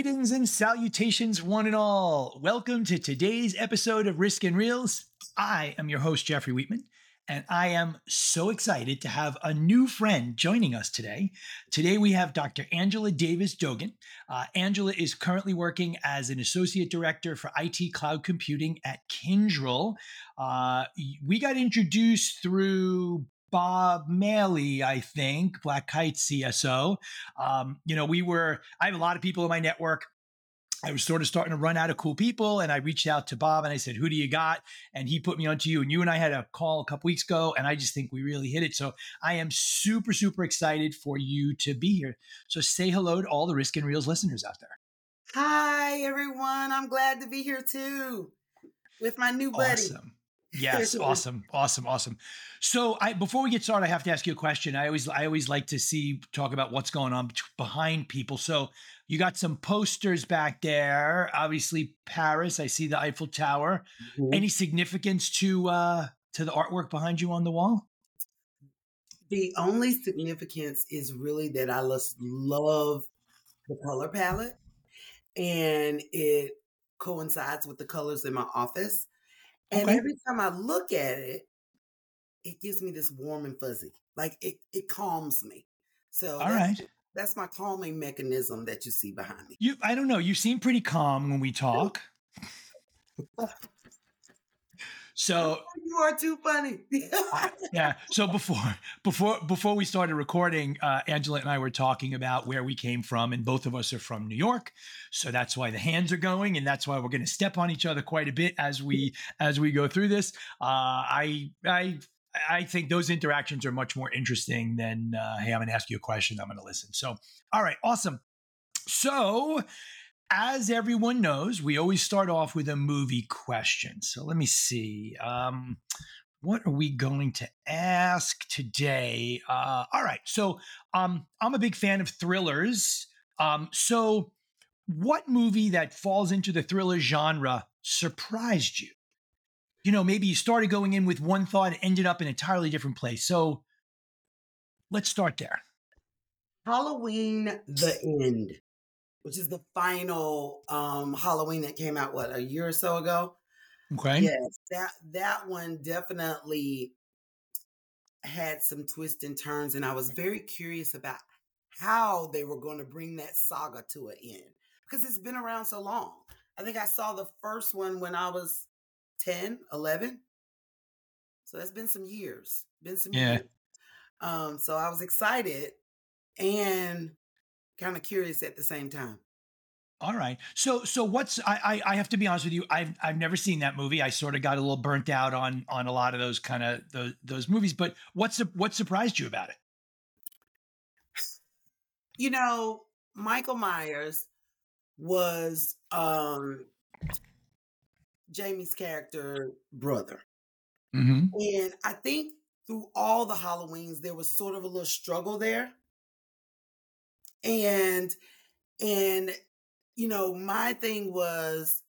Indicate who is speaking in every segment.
Speaker 1: Greetings and salutations, one and all. Welcome to today's episode of Risk and Reels. I am your host, Jeffrey Wheatman, and I am so excited to have a new friend joining us today. Today we have Dr. Angela Davis Dogan. Uh, Angela is currently working as an associate director for IT cloud computing at Kyndryl. Uh, we got introduced through Bob Maley, I think, Black Kite CSO. Um, you know, we were, I have a lot of people in my network. I was sort of starting to run out of cool people, and I reached out to Bob and I said, "Who do you got?" And he put me onto you. And you and I had a call a couple weeks ago, and I just think we really hit it. So I am super, super excited for you to be here. So say hello to all the Risk and Reels listeners out there.
Speaker 2: Hi, everyone. I'm glad to be here too with my new buddy.
Speaker 1: Awesome. Yes, awesome, awesome, awesome. So, I before we get started, I have to ask you a question. I always, I always like to see talk about what's going on behind people. So, you got some posters back there. Obviously, Paris. I see the Eiffel Tower. Mm-hmm. Any significance to uh to the artwork behind you on the wall?
Speaker 2: The only significance is really that I just love the color palette, and it coincides with the colors in my office. And okay. every time I look at it, it gives me this warm and fuzzy. Like it, it calms me. So
Speaker 1: all right.
Speaker 2: That's my calming mechanism that you see behind me.
Speaker 1: You I don't know. You seem pretty calm when we talk. So
Speaker 2: you are too funny.
Speaker 1: yeah. So before before before we started recording, uh, Angela and I were talking about where we came from, and both of us are from New York. So that's why the hands are going, and that's why we're going to step on each other quite a bit as we as we go through this. Uh, I I I think those interactions are much more interesting than uh, hey, I'm going to ask you a question, I'm going to listen. So all right, awesome. So as everyone knows, we always start off with a movie question. So let me see. Um, what are we going to ask today? Uh, all right. So um, I'm a big fan of thrillers. Um, so, what movie that falls into the thriller genre surprised you? You know, maybe you started going in with one thought and ended up in an entirely different place. So, let's start there.
Speaker 2: Halloween the End which is the final um, Halloween that came out what a year or so ago.
Speaker 1: Okay.
Speaker 2: Yes, that that one definitely had some twists and turns, and I was very curious about how they were going to bring that saga to an end because it's been around so long. I think I saw the first one when I was 10, 11. So that's been some years. Been some
Speaker 1: yeah.
Speaker 2: years. Um, so I was excited and kind of curious at the same time.
Speaker 1: All right. So so what's I, I, I have to be honest with you. I've I've never seen that movie. I sort of got a little burnt out on on a lot of those kind of those those movies. But what's what surprised you about it?
Speaker 2: You know, Michael Myers was um Jamie's character brother.
Speaker 1: Mm-hmm.
Speaker 2: And I think through all the Halloweens, there was sort of a little struggle there and and you know my thing was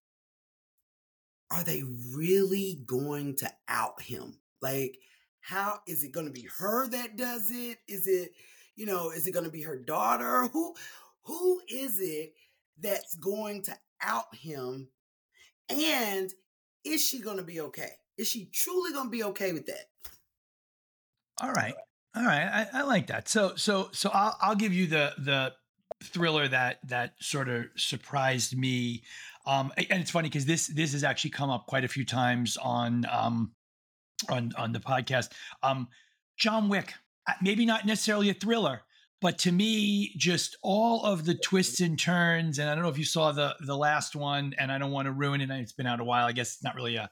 Speaker 2: are they really going to out him? Like how is it going to be her that does it? Is it you know is it going to be her daughter? Who who is it that's going to out him? And is she going to be okay? Is she truly going to be okay with that?
Speaker 1: All right all right, I, I, like that. So so so I'll I'll give you the the thriller that that sort of surprised me. Um, and it's funny because this this has actually come up quite a few times on um on on the podcast. Um, John Wick, uh, maybe not necessarily a thriller, but to me, just all of the twists and turns, and I don't know if you saw the the last one, and I don't want to ruin it. It's been out a while. I guess it's not really a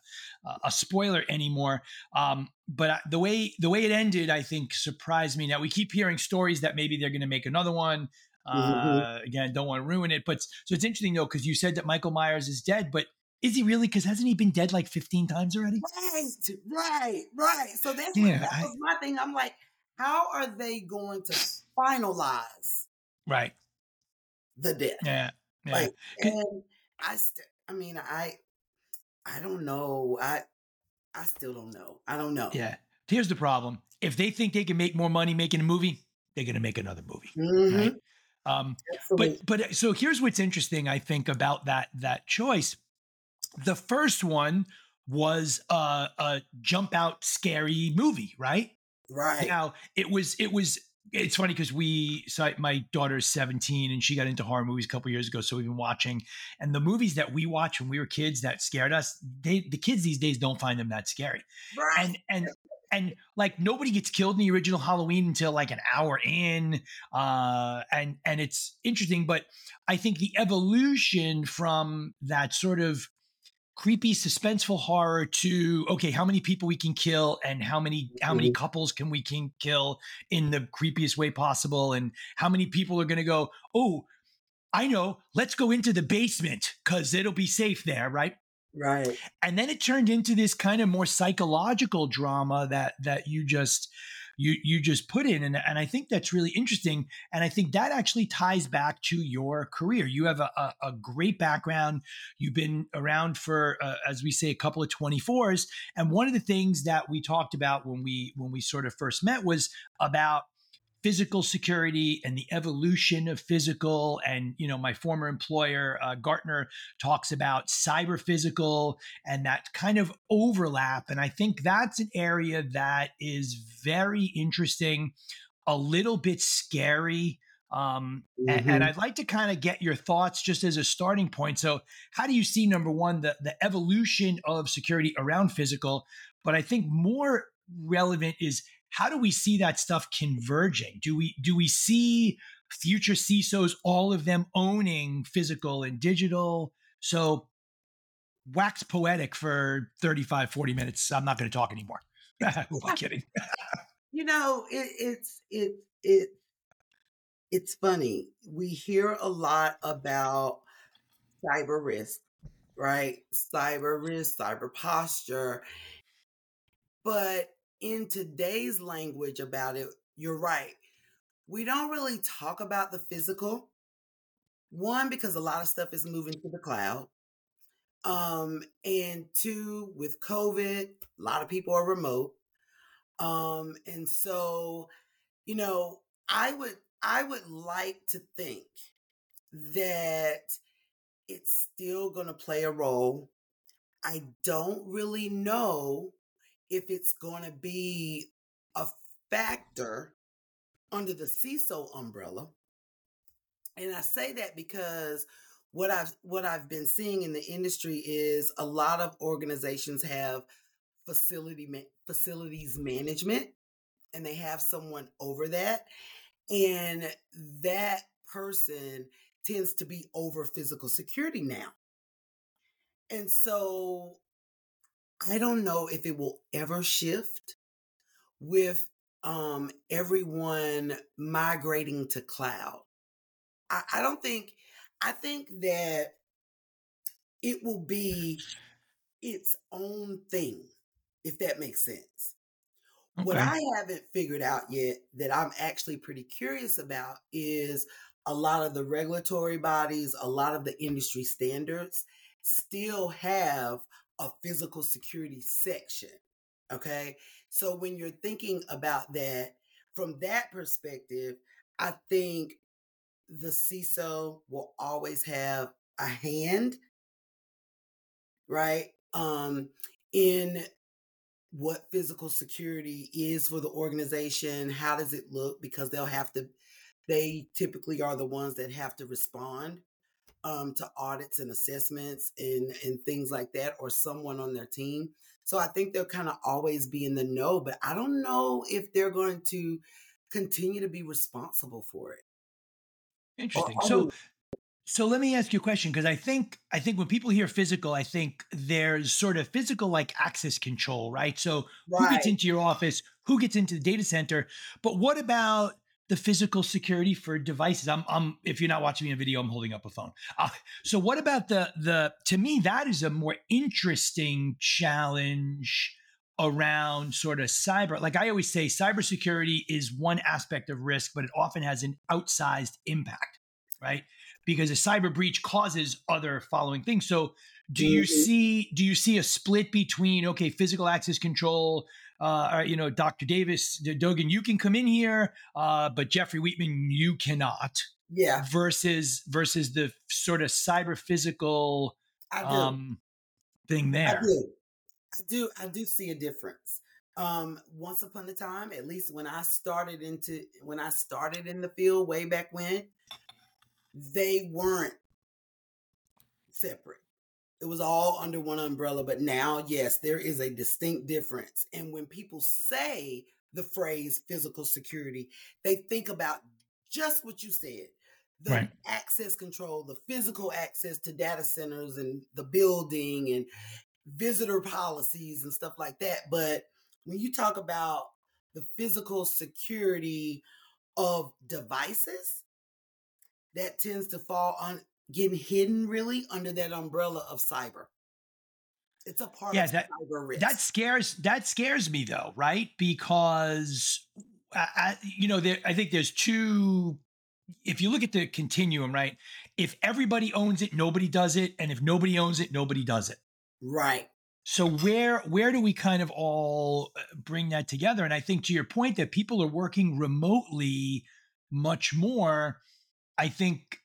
Speaker 1: a spoiler anymore. Um, but the way the way it ended, I think, surprised me. Now we keep hearing stories that maybe they're going to make another one. Mm-hmm. Uh, again, don't want to ruin it, but so it's interesting though because you said that Michael Myers is dead, but is he really? Because hasn't he been dead like fifteen times already?
Speaker 2: Right, right, right. So that's yeah, what, that I, was my thing. I'm like, how are they going to finalize
Speaker 1: right
Speaker 2: the death?
Speaker 1: Yeah,
Speaker 2: yeah. Like, and I, st- I mean, I, I don't know. I, I still don't know. I don't know.
Speaker 1: Yeah. Here's the problem: if they think they can make more money making a movie, they're going to make another movie.
Speaker 2: Mm-hmm. Right?
Speaker 1: Um, but but so here's what's interesting, I think, about that that choice. The first one was a, a jump out scary movie, right?
Speaker 2: Right.
Speaker 1: Now it was it was it's funny because we so my daughter's 17 and she got into horror movies a couple years ago so we've been watching and the movies that we watched when we were kids that scared us they the kids these days don't find them that scary
Speaker 2: right.
Speaker 1: and and and like nobody gets killed in the original halloween until like an hour in uh and and it's interesting but i think the evolution from that sort of creepy suspenseful horror to okay how many people we can kill and how many how many mm-hmm. couples can we can kill in the creepiest way possible and how many people are going to go oh i know let's go into the basement cuz it'll be safe there right
Speaker 2: right
Speaker 1: and then it turned into this kind of more psychological drama that that you just you you just put in and, and i think that's really interesting and i think that actually ties back to your career. You have a, a, a great background. You've been around for uh, as we say a couple of 24s and one of the things that we talked about when we when we sort of first met was about physical security and the evolution of physical and you know my former employer uh, gartner talks about cyber physical and that kind of overlap and i think that's an area that is very interesting a little bit scary um, mm-hmm. and, and, I'd like to kind of get your thoughts just as a starting point. So, how do you see number one the the evolution of security around physical? But I think more relevant is how do we see that stuff converging? Do we do we see future CISOs, all of them owning physical and digital? So wax poetic for 35, 40 minutes. I'm not going to talk anymore. Who am kidding?
Speaker 2: you know, it, it's it it it's funny. We hear a lot about cyber risk, right? Cyber risk, cyber posture. But in today's language about it, you're right. We don't really talk about the physical. One, because a lot of stuff is moving to the cloud. Um, and two, with COVID, a lot of people are remote. Um, and so, you know, I would I would like to think that it's still to play a role. I don't really know if it's going to be a factor under the CISO umbrella. And I say that because what I've what I've been seeing in the industry is a lot of organizations have facility facilities management and they have someone over that and that person tends to be over physical security now. And so I don't know if it will ever shift with um, everyone migrating to cloud. I, I don't think, I think that it will be its own thing, if that makes sense. Okay. What I haven't figured out yet that I'm actually pretty curious about is a lot of the regulatory bodies, a lot of the industry standards still have a physical security section. Okay. So when you're thinking about that from that perspective, I think the CISO will always have a hand, right? Um, in what physical security is for the organization. How does it look? Because they'll have to, they typically are the ones that have to respond um, to audits and assessments and and things like that, or someone on their team. So I think they'll kind of always be in the know, but I don't know if they're going to continue to be responsible for it.
Speaker 1: Interesting. Or, so so let me ask you a question because I think I think when people hear physical, I think there's sort of physical like access control, right? So right. who gets into your office, who gets into the data center, but what about the physical security for devices. I'm, I'm if you're not watching me in a video, I'm holding up a phone. Uh, so what about the the? To me, that is a more interesting challenge around sort of cyber. Like I always say, cybersecurity is one aspect of risk, but it often has an outsized impact, right? Because a cyber breach causes other following things. So do you mm-hmm. see do you see a split between okay physical access control uh, you know, Dr. Davis, Dogan, you can come in here, uh, but Jeffrey Wheatman, you cannot.
Speaker 2: Yeah.
Speaker 1: Versus versus the sort of cyber physical
Speaker 2: I
Speaker 1: um thing
Speaker 2: I
Speaker 1: there.
Speaker 2: do. I do. I do see a difference. Um, once upon a time, at least when I started into when I started in the field way back when, they weren't separate. It was all under one umbrella. But now, yes, there is a distinct difference. And when people say the phrase physical security, they think about just what you said the
Speaker 1: Right.
Speaker 2: access control, the physical access to data centers and the building and visitor policies and stuff like that. But when you talk about the physical security of devices, that tends to fall on getting hidden really under that umbrella of cyber. It's a part
Speaker 1: Yeah,
Speaker 2: of
Speaker 1: that-
Speaker 2: cyber risk.
Speaker 1: That scares that scares me though, right? Because I, I, you know, there, I think there's two. If you look at the continuum, right? If everybody owns it, nobody does it, and if nobody owns it, nobody does it.
Speaker 2: right.
Speaker 1: So where where do we kind of all uh, bring that together? And I think to your point that people are working remotely much more. I think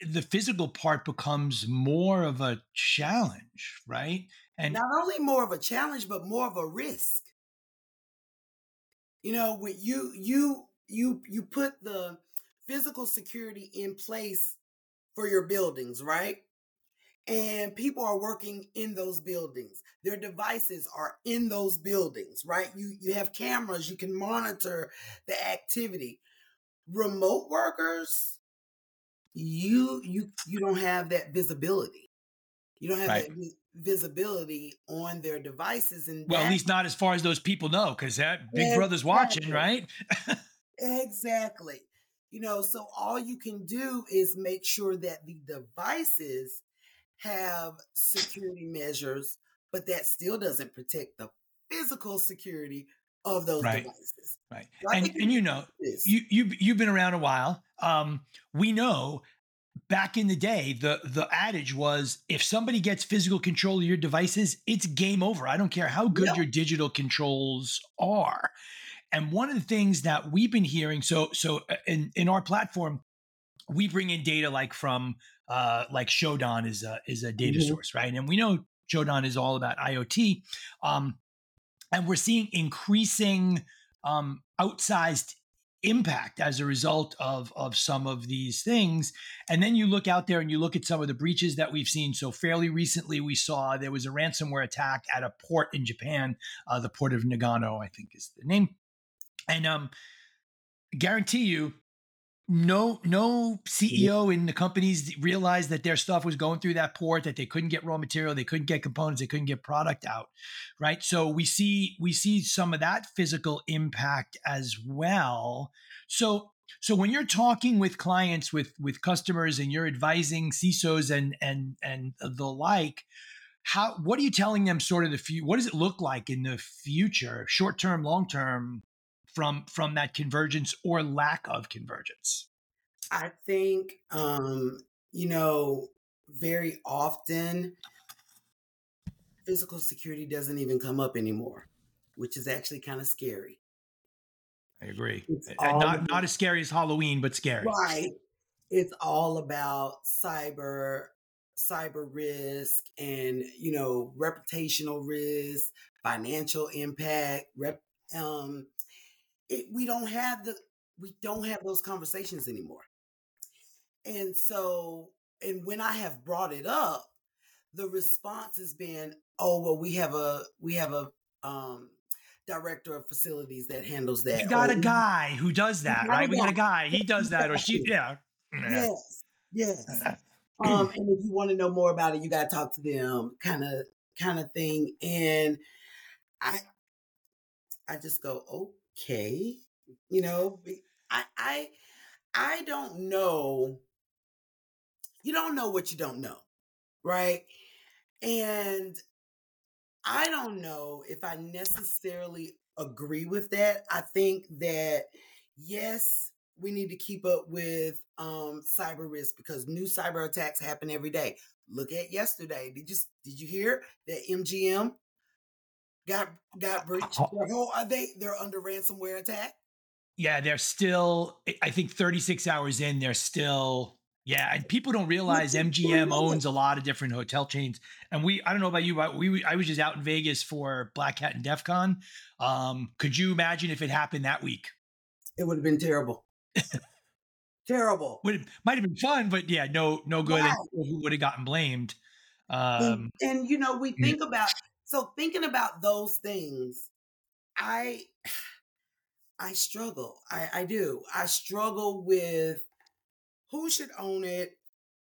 Speaker 1: the physical part becomes more of a challenge, right? And
Speaker 2: Not only more of a challenge, but more of a risk. You know, when you you you you put the physical security in place for your buildings, right? And people are working in those buildings. Their devices are in those buildings, right? You you have cameras, you can monitor the activity. Remote workers, you you you don't have that visibility. You don't have
Speaker 1: Right.
Speaker 2: that vi- visibility on their devices, and
Speaker 1: well, at least not as far as those people know, because that Big Brother's watching, right?
Speaker 2: exactly. You know, so all you can do is make sure that the devices have security measures, but that still doesn't protect the physical security of those
Speaker 1: Right.
Speaker 2: devices.
Speaker 1: Right.
Speaker 2: So
Speaker 1: And and you know, you you you've been around a while. Um, we know back in the day, the the adage was if somebody gets physical control of your devices, it's game over. I don't care how good
Speaker 2: Yeah.
Speaker 1: your digital controls are. And one of the things that we've been hearing, so so uh, in in our platform, we bring in data like from uh, like Shodan is a is a data
Speaker 2: Mhm.
Speaker 1: source, right? And we know Shodan is all about IoT, um, and we're seeing increasing um, outsized impact as a result of of some of these things. And then you look out there and you look at some of the breaches that we've seen. So fairly recently, we saw there was a ransomware attack at a port in Japan, uh, the port of Nagano, I think is the name. And um, guarantee you, no no mm-hmm. CEO in the companies realized that their stuff was going through that port, that they couldn't get raw material, they couldn't get components, they couldn't get product out, right? So we see we see some of that physical impact as well. So so when you're talking with clients, with with customers, and you're advising CISOs and and and the like, how what are you telling them? Sort of the few. What does it look like in the future, short term, long term, from from that convergence or lack of convergence?
Speaker 2: I think, um, you know, very often physical security doesn't even come up anymore, which is actually kind of scary.
Speaker 1: I agree.
Speaker 2: It's
Speaker 1: Uh, Not
Speaker 2: about-
Speaker 1: not as scary as Halloween, but scary.
Speaker 2: Right. It's all about cyber cyber risk and you know reputational risk, financial impact. Rep, um, it, we don't have the we don't have those conversations anymore. And so, and when I have brought it up, the response has been, "Oh, well, we have a we have a um, director of facilities that handles that."
Speaker 1: We got
Speaker 2: or
Speaker 1: a guy who does that, right? We got a
Speaker 2: guy.
Speaker 1: guy. He does that, or she. Yeah.
Speaker 2: Yes, yes. um, and if you want to know more about it, you got to talk to them, kind of, kind of thing. And I, I just go, okay, you know, I, I, I don't know. You don't know what you don't know, right? And I don't know if I necessarily agree with that. I think that yes, we need to keep up with um, cyber risk because new cyber attacks happen every day. Look at yesterday. Did you did you hear that MGM got got breached?
Speaker 1: Oh.
Speaker 2: Their whole- are they they're under ransomware attack?
Speaker 1: yeah, they're still. I think 36 hours in, they're still. Yeah, and people don't realize MGM owns a lot of different hotel chains. And we, I don't know about you, but we, I was just out in Vegas for Black Hat and DEF CON. Um, could you imagine if it happened that week?
Speaker 2: It would have been terrible. terrible.
Speaker 1: Would might have been fun, but yeah, no, no good. Wow. Who would have gotten blamed?
Speaker 2: Um, and, and you know, we think about so thinking about those things. I I struggle. I, I do. I struggle with who should own it,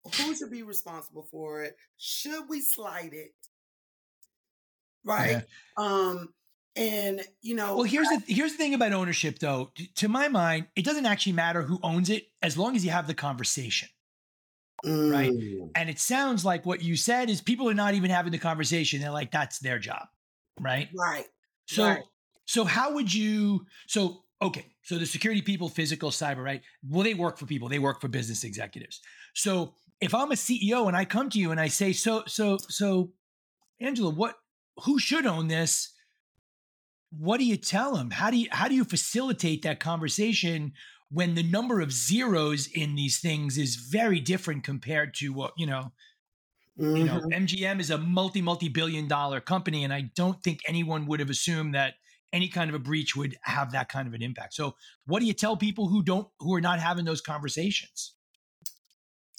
Speaker 2: who should be responsible for it, should we slide it, right? Yeah. Um, and you know,
Speaker 1: well, here's the here's the thing about ownership, though. To my mind, it doesn't actually matter who owns it as long as you have the conversation. Mm. Right. And it sounds like what you said is people are not even having the conversation. They're like, that's their job. Right.
Speaker 2: Right.
Speaker 1: So
Speaker 2: right.
Speaker 1: So how would you? So okay, so the security people, physical, cyber, right? Well, they work for people. They work for business executives. So if I'm a CEO and I come to you and I say, so so so, Angela, what? Who should own this? What do you tell them? How do you how do you facilitate that conversation when the number of zeros in these things is very different compared to what you know Mm-hmm. You know, MGM mm-hmm. is a multi multi billion dollar company, and I don't think anyone would have assumed that any kind of a breach would have that kind of an impact. So, what do you tell people who don't who are not having those conversations?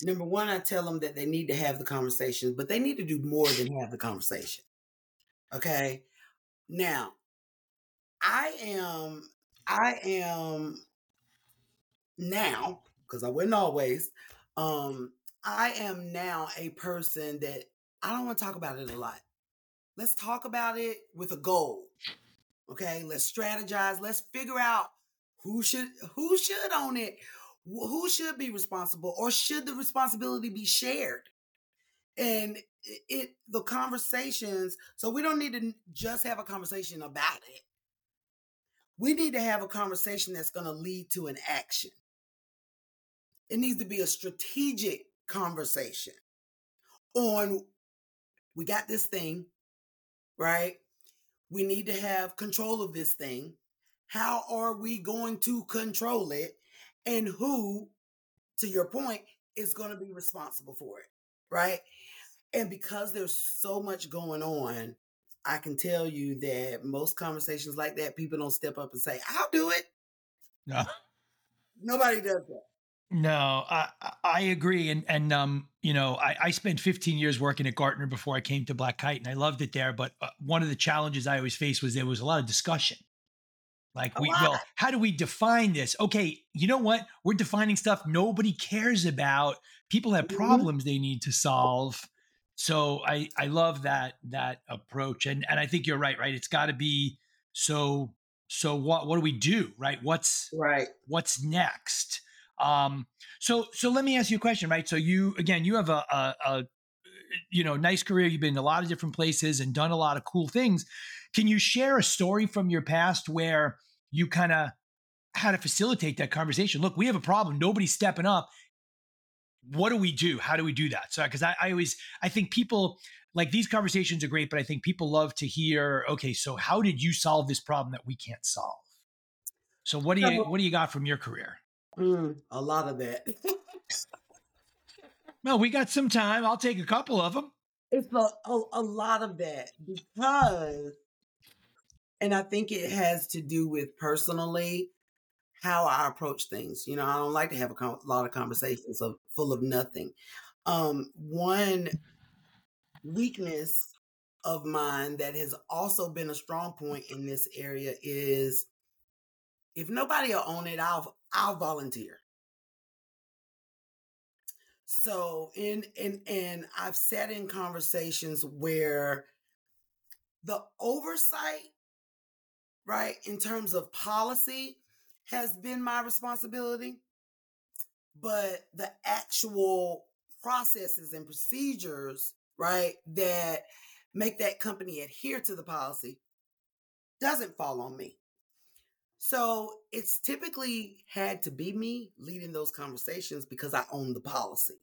Speaker 2: Number one, I tell them that they need to have the conversation, but they need to do more than have the conversation. Okay. Now, I am I am now, because I wouldn't always, um, I am now a person that I don't want to talk about it a lot. Let's talk about it with a goal. Okay, let's strategize. Let's figure out who should who should own it, who should be responsible, or should the responsibility be shared? And it, it the conversations. So we don't need to just have a conversation about it. We need to have a conversation that's going to lead to an action. It needs to be a strategic conversation on we got this thing, right? We need to have control of this thing. How are we going to control it? And who, to your point, is going to be responsible for it, right? And because there's so much going on, I can tell you that most conversations like that, people don't step up and say, I'll do it. No. Nobody does that.
Speaker 1: No, I I agree, and and um, you know, I, I spent 15 years working at Gartner before I came to Black Kite, and I loved it there. But uh, one of the challenges I always faced was there was a lot of discussion. Like we, well, how do we define this? Okay, you know what? We're defining stuff nobody cares about. People have mm-hmm. problems they need to solve. So I I love that that approach, and and I think you're right. Right, it's got to be so. So what what do we do? Right, what's
Speaker 2: right?
Speaker 1: What's next? Um, so so let me ask you a question, right? So you again, you have a, a, a you know nice career. You've been in a lot of different places and done a lot of cool things. Can you share a story from your past where you kind of how to facilitate that conversation? Look, we have a problem. Nobody's stepping up. What do we do? How do we do that? So, because I, I always I think people like these conversations are great, but I think people love to hear, okay, so how did you solve this problem that we can't solve? So what do you what do you got from your career?
Speaker 2: Mm, a lot of that.
Speaker 1: well, we got some time. I'll take a couple of them.
Speaker 2: It's a, a, a lot of that because, and I think it has to do with personally how I approach things. You know, I don't like to have a com- lot of conversations of full of nothing. Um, one weakness of mine that has also been a strong point in this area is if nobody will own it, I'll I'll volunteer. So in in and I've sat in conversations where the oversight, right, in terms of policy has been my responsibility, but the actual processes and procedures, right, that make that company adhere to the policy doesn't fall on me. So it's typically had to be me leading those conversations because I own the policy.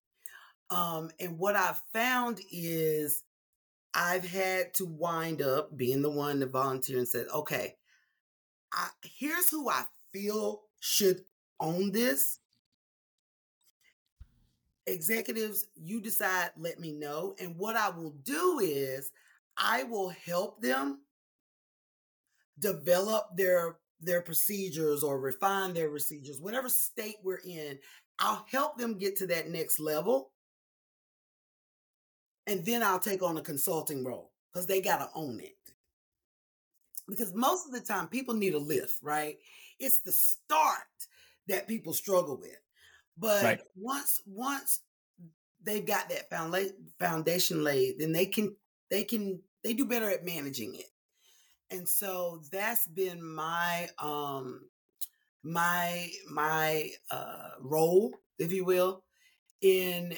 Speaker 2: Um, and what I've found is I've had to wind up being the one to volunteer and said, okay, I, here's who I feel should own this. Executives, you decide, let me know. And what I will do is I will help them develop their their procedures or refine their procedures, whatever state we're in, I'll help them get to that next level. And then I'll take on a consulting role because they got to own it. Because most of the time, people need a lift, right? It's the start that people struggle with. But right. once once they've got that foundation laid, then they can they can they do better at managing it. And so that's been my um my my uh role, if you will, in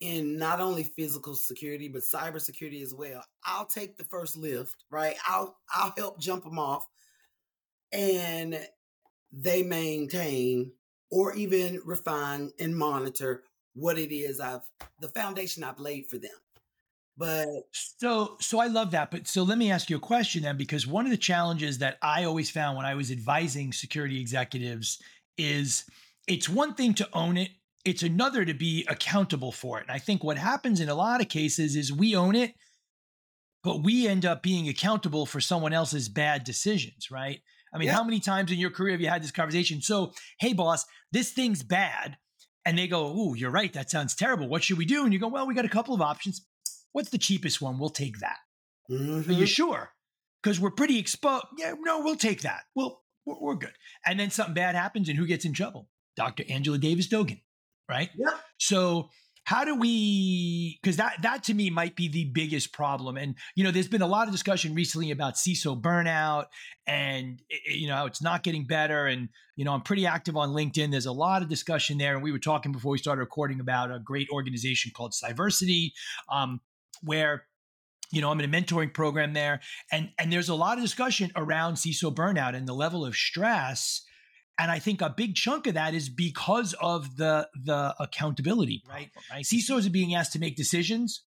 Speaker 2: in not only physical security but cybersecurity as well. I'll take the first lift, right? I'll I'll help jump them off and they maintain or even refine and monitor what it is I've the foundation I've laid for them. But
Speaker 1: so so I love that. But so let me ask you a question then, because one of the challenges that I always found when I was advising security executives is it's one thing to own it, it's another to be accountable for it. And I think what happens in a lot of cases is we own it, but we end up being accountable for someone else's bad decisions, right? I mean, yeah. how many times in your career have you had this conversation? So, hey, boss, this thing's bad. And they go, Oh, you're right. That sounds terrible. What should we do? And you go, Well, we got a couple of options What's the cheapest one? We'll take that. Mm-hmm. Are you sure? Because we're pretty exposed. Yeah, no, we'll take that. Well, we're, we're, good. And then something bad happens, and who gets in trouble? Dr. Angela Davis Dogan, right?
Speaker 2: Yeah.
Speaker 1: So how do we because that that to me might be the biggest problem and you know there's been a lot of discussion recently about ciso burnout and you know it's not getting better and you know i'm pretty active on linkedin there's a lot of discussion there and we were talking before we started recording about a great organization called Cyversity um, where you know i'm in a mentoring program there and and there's a lot of discussion around ciso burnout and the level of stress and i think a big chunk of that is because of the the accountability right, right? cisos are being asked to make decisions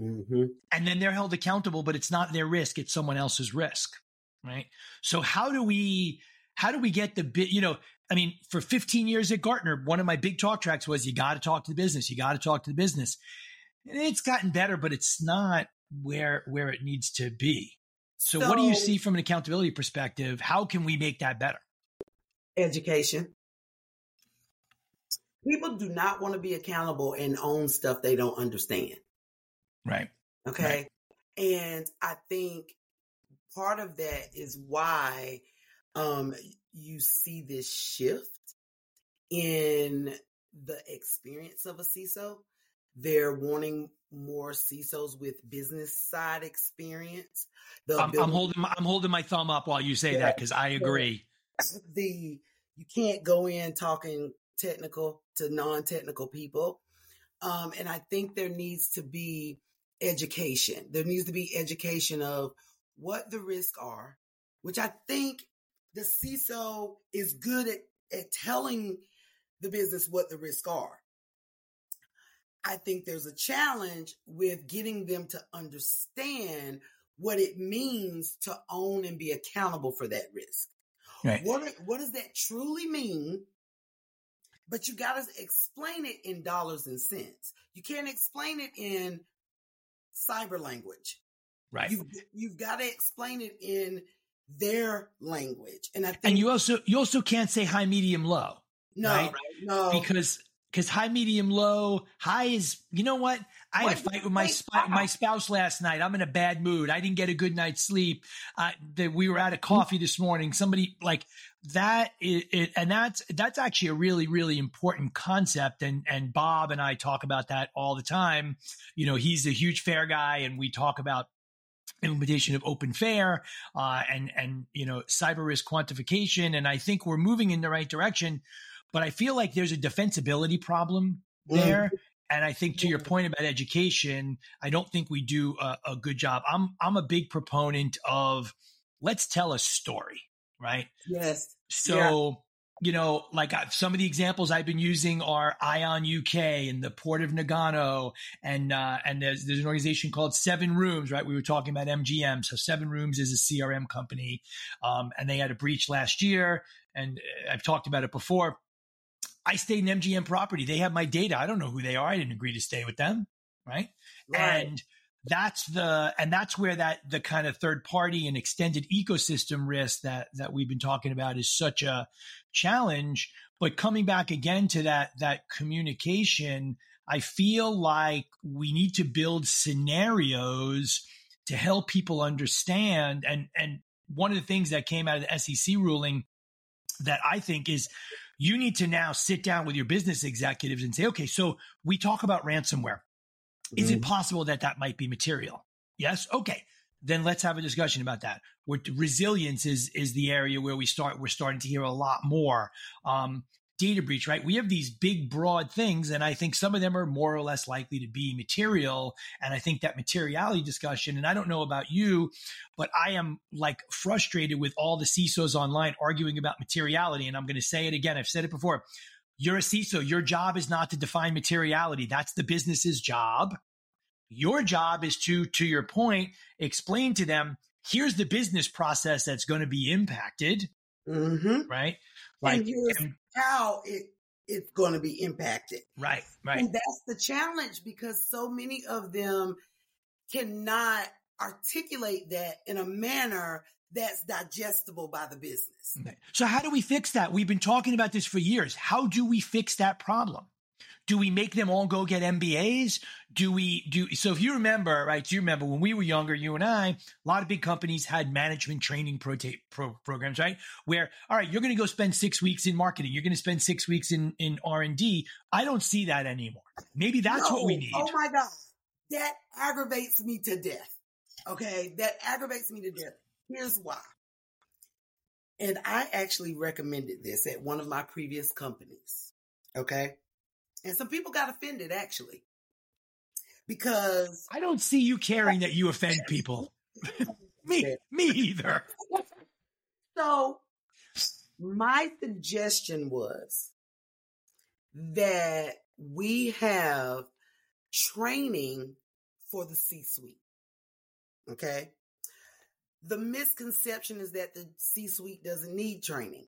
Speaker 1: mm-hmm. and then they're held accountable but it's not their risk it's someone else's risk right so how do we how do we get the bit you know i mean for 15 years at gartner one of my big talk tracks was you got to talk to the business you got to talk to the business it's gotten better, but it's not where where it needs to be. So, so, what do you see from an accountability perspective? How can we make that better?
Speaker 2: Education. People do not want to be accountable and own stuff they don't understand.
Speaker 1: Right.
Speaker 2: Okay. Right. And I think part of that is why um, you see this shift in the experience of a CISO they're wanting more CISOs with business side experience.
Speaker 1: I'm, I'm, holding my, I'm holding my thumb up while you say yeah. that because I agree.
Speaker 2: The you can't go in talking technical to non-technical people, um, and I think there needs to be education. There needs to be education of what the risks are, which I think the CISO is good at, at telling the business what the risks are. I think there's a challenge with getting them to understand what it means to own and be accountable for that risk. Right. What, what does that truly mean? But you got to explain it in dollars and cents. You can't explain it in cyber language.
Speaker 1: Right.
Speaker 2: You've, you've got to explain it in their language. And I think,
Speaker 1: and you also, you also can't say high, medium, low.
Speaker 2: No, right? no.
Speaker 1: Because because high, medium, low, high is, you know what? I had a fight with my sp- my spouse last night. I'm in a bad mood. I didn't get a good night's sleep. Uh, that we were out of coffee this morning. Somebody like that, it, it, and that's that's actually a really really important concept. And and Bob and I talk about that all the time. You know, he's a huge FAIR guy, and we talk about implementation of open FAIR uh, and and you know cyber risk quantification. And I think we're moving in the right direction but I feel like there's a defensibility problem mm. there. Mm. And I think to your point about education, I don't think we do a, a good job. I'm I'm a big proponent of let's tell a story, right?
Speaker 2: Yes.
Speaker 1: So you know, like uh, some of the examples I've been using are Ion UK and the Port of Nagano, and uh, and there's there's an organization called SevenRooms, right? We were talking about MGM, so SevenRooms is a CRM company, um, and they had a breach last year, and uh, I've talked about it before. I stayed in MGM property. They have my data. I don't know who they are. I didn't agree to stay with them, right? right. And that's the and that's where that the kind of third party and extended ecosystem risk that that we've been talking about is such a challenge but coming back again to that that communication i feel like we need to build scenarios to help people understand and and one of the things that came out of the SEC ruling that I think is you need to now sit down with your business executives and say, okay, so we talk about ransomware. Is it mm-hmm. possible that that might be material? Yes. Okay. Then let's have a discussion about that. Where resilience is is the area where we start. We're starting to hear a lot more. Um, data breach, right? We have these big, broad things, and I think some of them are more or less likely to be material. And I think that materiality discussion, and I don't know about you, but I am like frustrated with all the CISOs online arguing about materiality. And I'm going to say it again. I've said it before. You're a CISO. Your job is not to define materiality. That's the business's job. Your job is to, to your point, explain to them, here's the business process that's going to be impacted.
Speaker 2: Mm-hmm.
Speaker 1: Right.
Speaker 2: Like and and, how it, it's going to be impacted.
Speaker 1: Right. Right.
Speaker 2: And that's the challenge because so many of them cannot articulate that in a manner that's digestible by the business.
Speaker 1: So, how do we fix that? We've been talking about this for years. How do we fix that problem? Do we make them all go get MBAs? Do we do so? If you remember, right? Do you remember when we were younger, you and I, a lot of big companies had management training pro, pro programs, right? Where, all right, you're going to go spend six weeks in marketing. You're going to spend six weeks in, in R and D. I don't see that anymore. Maybe that's no. what we need.
Speaker 2: Oh my God. That aggravates me to death. Okay. That aggravates me to death Here's why. And I actually recommended this at one of my previous companies. Okay. And some people got offended actually. Because
Speaker 1: I don't see you caring that you offend people. me, me either.
Speaker 2: So my suggestion was that we have training for the C suite. Okay the misconception is that the C suite doesn't need training.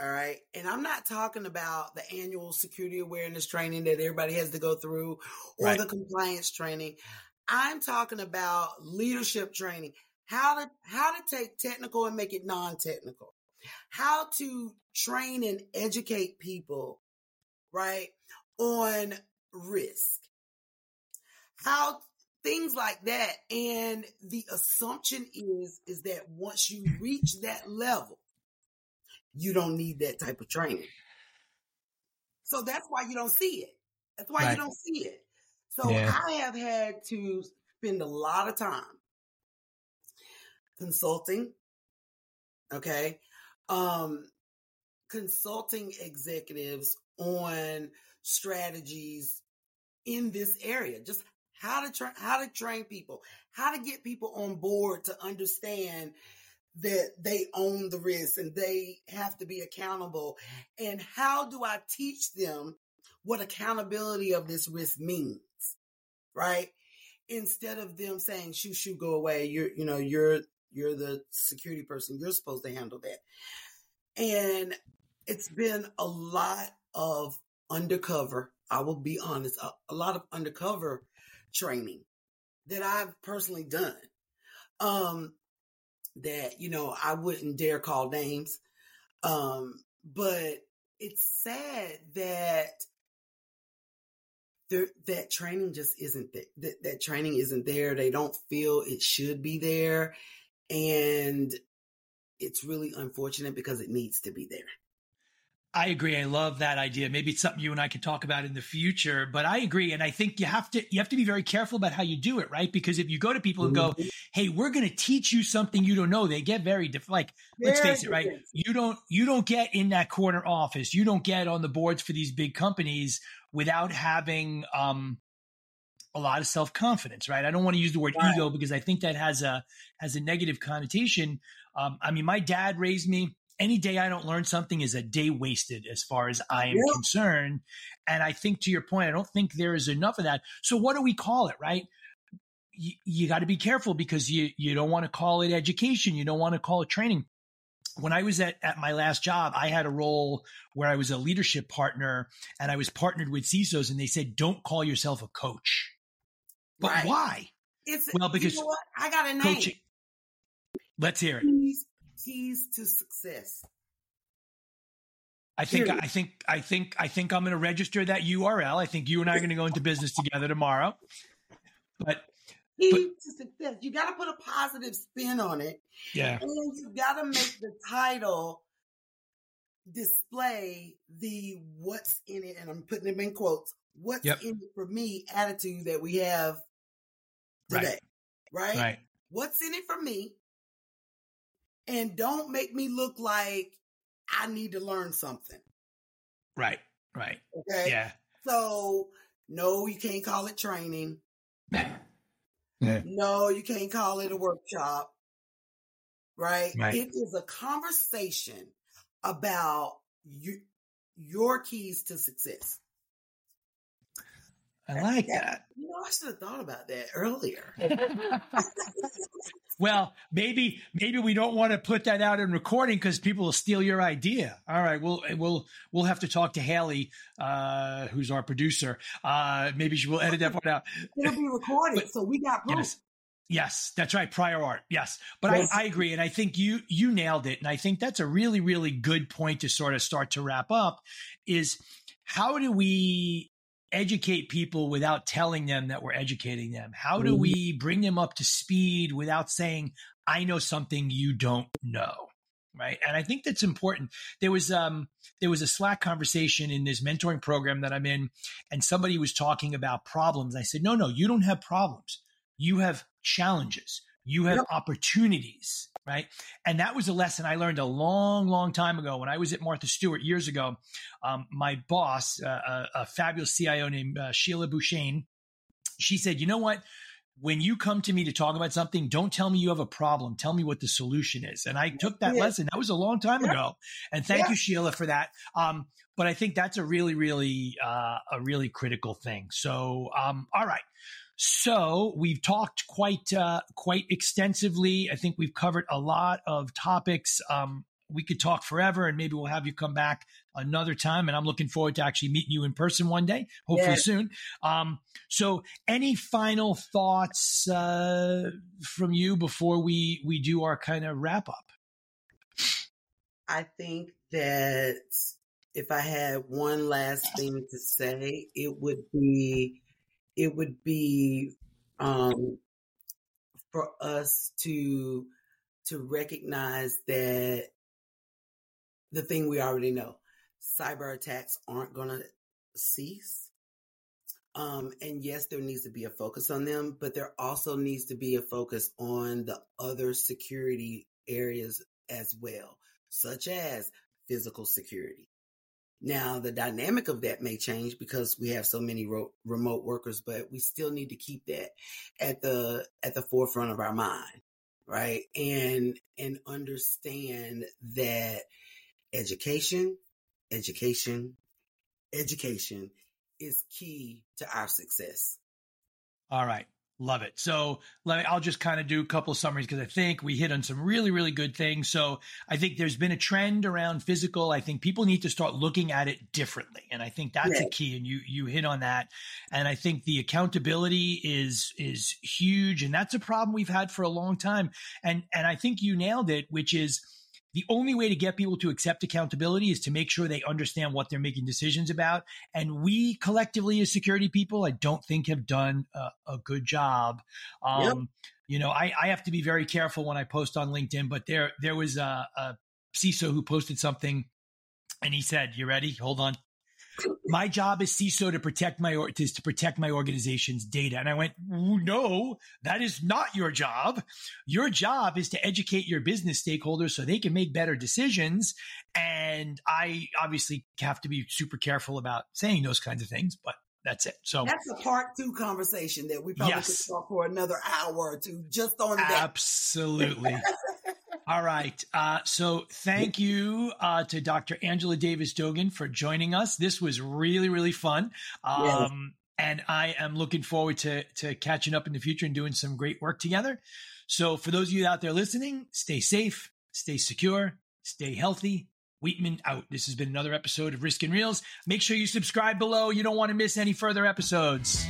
Speaker 2: All right. And I'm not talking about the annual security awareness training that everybody has to go through or right. the compliance training. I'm talking about leadership training, how to, how to take technical and make it non-technical, how to train and educate people, right, on risk, how things like that. And the assumption is, is that once you reach that level, you don't need that type of training. So that's why you don't see it. That's why right. you don't see it. So yeah. I have had to spend a lot of time consulting. Okay. Um, consulting executives on strategies in this area. Just how to train, how to train people, how to get people on board to understand that they own the risk and they have to be accountable. And how do I teach them what accountability of this risk means? Right. Instead of them saying, shoo, shoo, go away. You're, you know, you're, you're the security person. You're supposed to handle that. And it's been a lot of undercover. I will be honest, a, a lot of undercover training that I've personally done. Um, that, you know, I wouldn't dare call names. Um, but it's sad that there, that training just isn't there. That, that training isn't there. They don't feel it should be there. And it's really unfortunate because it needs to be there.
Speaker 1: I agree. I love that idea. Maybe it's something you and I could talk about in the future, but I agree. And I think you have to, you have to be very careful about how you do it, right? Because if you go to people and go, mm-hmm. Hey, we're going to teach you something you don't know, they get very different. Like, let's face it, right? You don't, you don't get in that corner office. You don't get on the boards for these big companies without having, um, a lot of self confidence, right? I don't want to use the word right. ego because I think that has a has a negative connotation. Um, I mean, my dad raised me any day I don't learn something is a day wasted as far as I am
Speaker 2: Yep.
Speaker 1: concerned. And I think to your point, I don't think there is enough of that. So what do we call it, right? You, you got to be careful because you you don't want to call it education. You don't want to call it training. When I was at, at my last job, I had a role where I was a leadership partner and I was partnered with CISOs and they said, don't call yourself a coach. But
Speaker 2: Right.
Speaker 1: why?
Speaker 2: It's
Speaker 1: Well, because
Speaker 2: you know? I got a name.
Speaker 1: Coaching. Let's hear it.
Speaker 2: Keys, to success.
Speaker 1: I think
Speaker 2: Period.
Speaker 1: I think I think I think I'm going to register that URL. I think you and I are going to go into business together tomorrow. But
Speaker 2: Keys to success. You got to put a positive spin on it,
Speaker 1: yeah,
Speaker 2: and you got to make the title display the "what's in it," and I'm putting them in quotes. What's
Speaker 1: Yep.
Speaker 2: in it for me attitude that we have
Speaker 1: Right.
Speaker 2: today, right?
Speaker 1: right,
Speaker 2: What's in it for me? And don't make me look like I need to learn something.
Speaker 1: right, right.
Speaker 2: Okay.
Speaker 1: Yeah.
Speaker 2: So no, you can't call it training.
Speaker 1: Yeah.
Speaker 2: No, you can't call it a workshop. Right?
Speaker 1: Right.
Speaker 2: It is a conversation about you, your keys to success.
Speaker 1: I like that.
Speaker 2: You know, I should have thought about that earlier.
Speaker 1: Well, maybe maybe we don't want to put that out in recording because people will steal your idea. All right, we'll we'll we'll have to talk to Haley, uh, who's our producer. Uh, maybe she will edit that part out.
Speaker 2: It'll be recorded,
Speaker 1: But-
Speaker 2: so we got proof.
Speaker 1: Yes. Yes, that's right. Prior art. Yes. But
Speaker 2: Yes.
Speaker 1: I, I agree. And I think you, you nailed it. And I think that's a really, really good point to sort of start to wrap up is how do we educate people without telling them that we're educating them? How do
Speaker 2: Mhm.
Speaker 1: we bring them up to speed without saying, I know something you don't know? Right. And I think that's important. There was, um, there was a Slack conversation in this mentoring program that I'm in, and somebody was talking about problems. I said, no, no, you don't have problems you have challenges you have
Speaker 2: Yep.
Speaker 1: opportunities right? And that was a lesson i learned a long long time ago. When i was at martha stewart years ago um, my boss uh, a, a fabulous cio named uh, sheila bouchain she said you know what? When you come to me to talk about something don't tell me you have a problem. Tell me what the solution is. And i took that
Speaker 2: Yeah.
Speaker 1: lesson. That was a long time
Speaker 2: Yeah.
Speaker 1: ago. And thank
Speaker 2: Yeah.
Speaker 1: you sheila for that. Um, but i think that's a really really uh, a really critical thing. So um, all right so we've talked quite uh, quite extensively. I think we've covered a lot of topics. Um, we could talk forever, and maybe we'll have you come back another time. And I'm looking forward to actually meeting you in person one day, hopefully soon. Um, so, any final thoughts uh, from you before we we do our kind of wrap up?
Speaker 2: I think that if I had one last thing to say, it would be it would be um, for us to to recognize that the thing we already know, cyber attacks aren't going to cease. Um, and yes, there needs to be a focus on them, but there also needs to be a focus on the other security areas as well, such as physical security. Now, the dynamic of that may change because we have so many ro- remote workers, but we still need to keep that at the at the forefront of our mind, right? And and understand that education, education, education is key to our success.
Speaker 1: All right. Love it. So let me, I'll just kind of do a couple of summaries because I think we hit on some really, really good things. So I think there's been a trend around physical. I think people need to start looking at it differently. And I think that's a key. And you, you hit on that. And I think the accountability is, is huge. And that's a problem we've had for a long time. And, and I think you nailed it, which is, the only way to get people to accept accountability is to make sure they understand what they're making decisions about. And we collectively, as security people, I don't think have done a, a good job. Um,
Speaker 2: Yep.
Speaker 1: You know, I, I have to be very careful when I post on LinkedIn, but there there was a, a CISO who posted something, and he said, "You ready? Hold on." My job as CISO to protect my or- is to protect my organization's data, and I went, "No, that is not your job. Your job is to educate your business stakeholders so they can make better decisions." And I obviously have to be super careful about saying those kinds of things, but that's it. So
Speaker 2: That's a part two conversation that we probably
Speaker 1: Yes.
Speaker 2: could talk for another hour or two just on that.
Speaker 1: absolutely. All right. Uh, so thank you uh, to Dr. Angela Davis Dogan for joining us. This was really, really fun. Um, yes. And I am looking forward to, to catching up in the future and doing some great work together. So for those of you out there listening, stay safe, stay secure, stay healthy. Wheatman out. This has been another episode of Risk and Reels. Make sure you subscribe below. You don't want to miss any further episodes.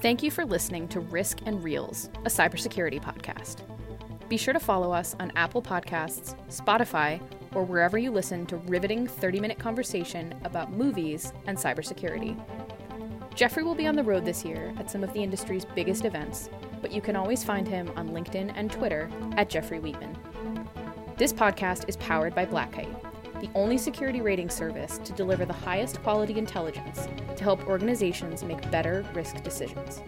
Speaker 3: Thank you for listening to Risk and Reels, a cybersecurity podcast. Be sure to follow us on Apple Podcasts, Spotify, or wherever you listen to riveting 30 minute conversation about movies and cybersecurity. Jeffrey will be on the road this year at some of the industry's biggest events, but you can always find him on LinkedIn and Twitter at Jeffrey Wheatman. This podcast is powered by Black Kite the only security rating service to deliver the highest quality intelligence to help organizations make better risk decisions.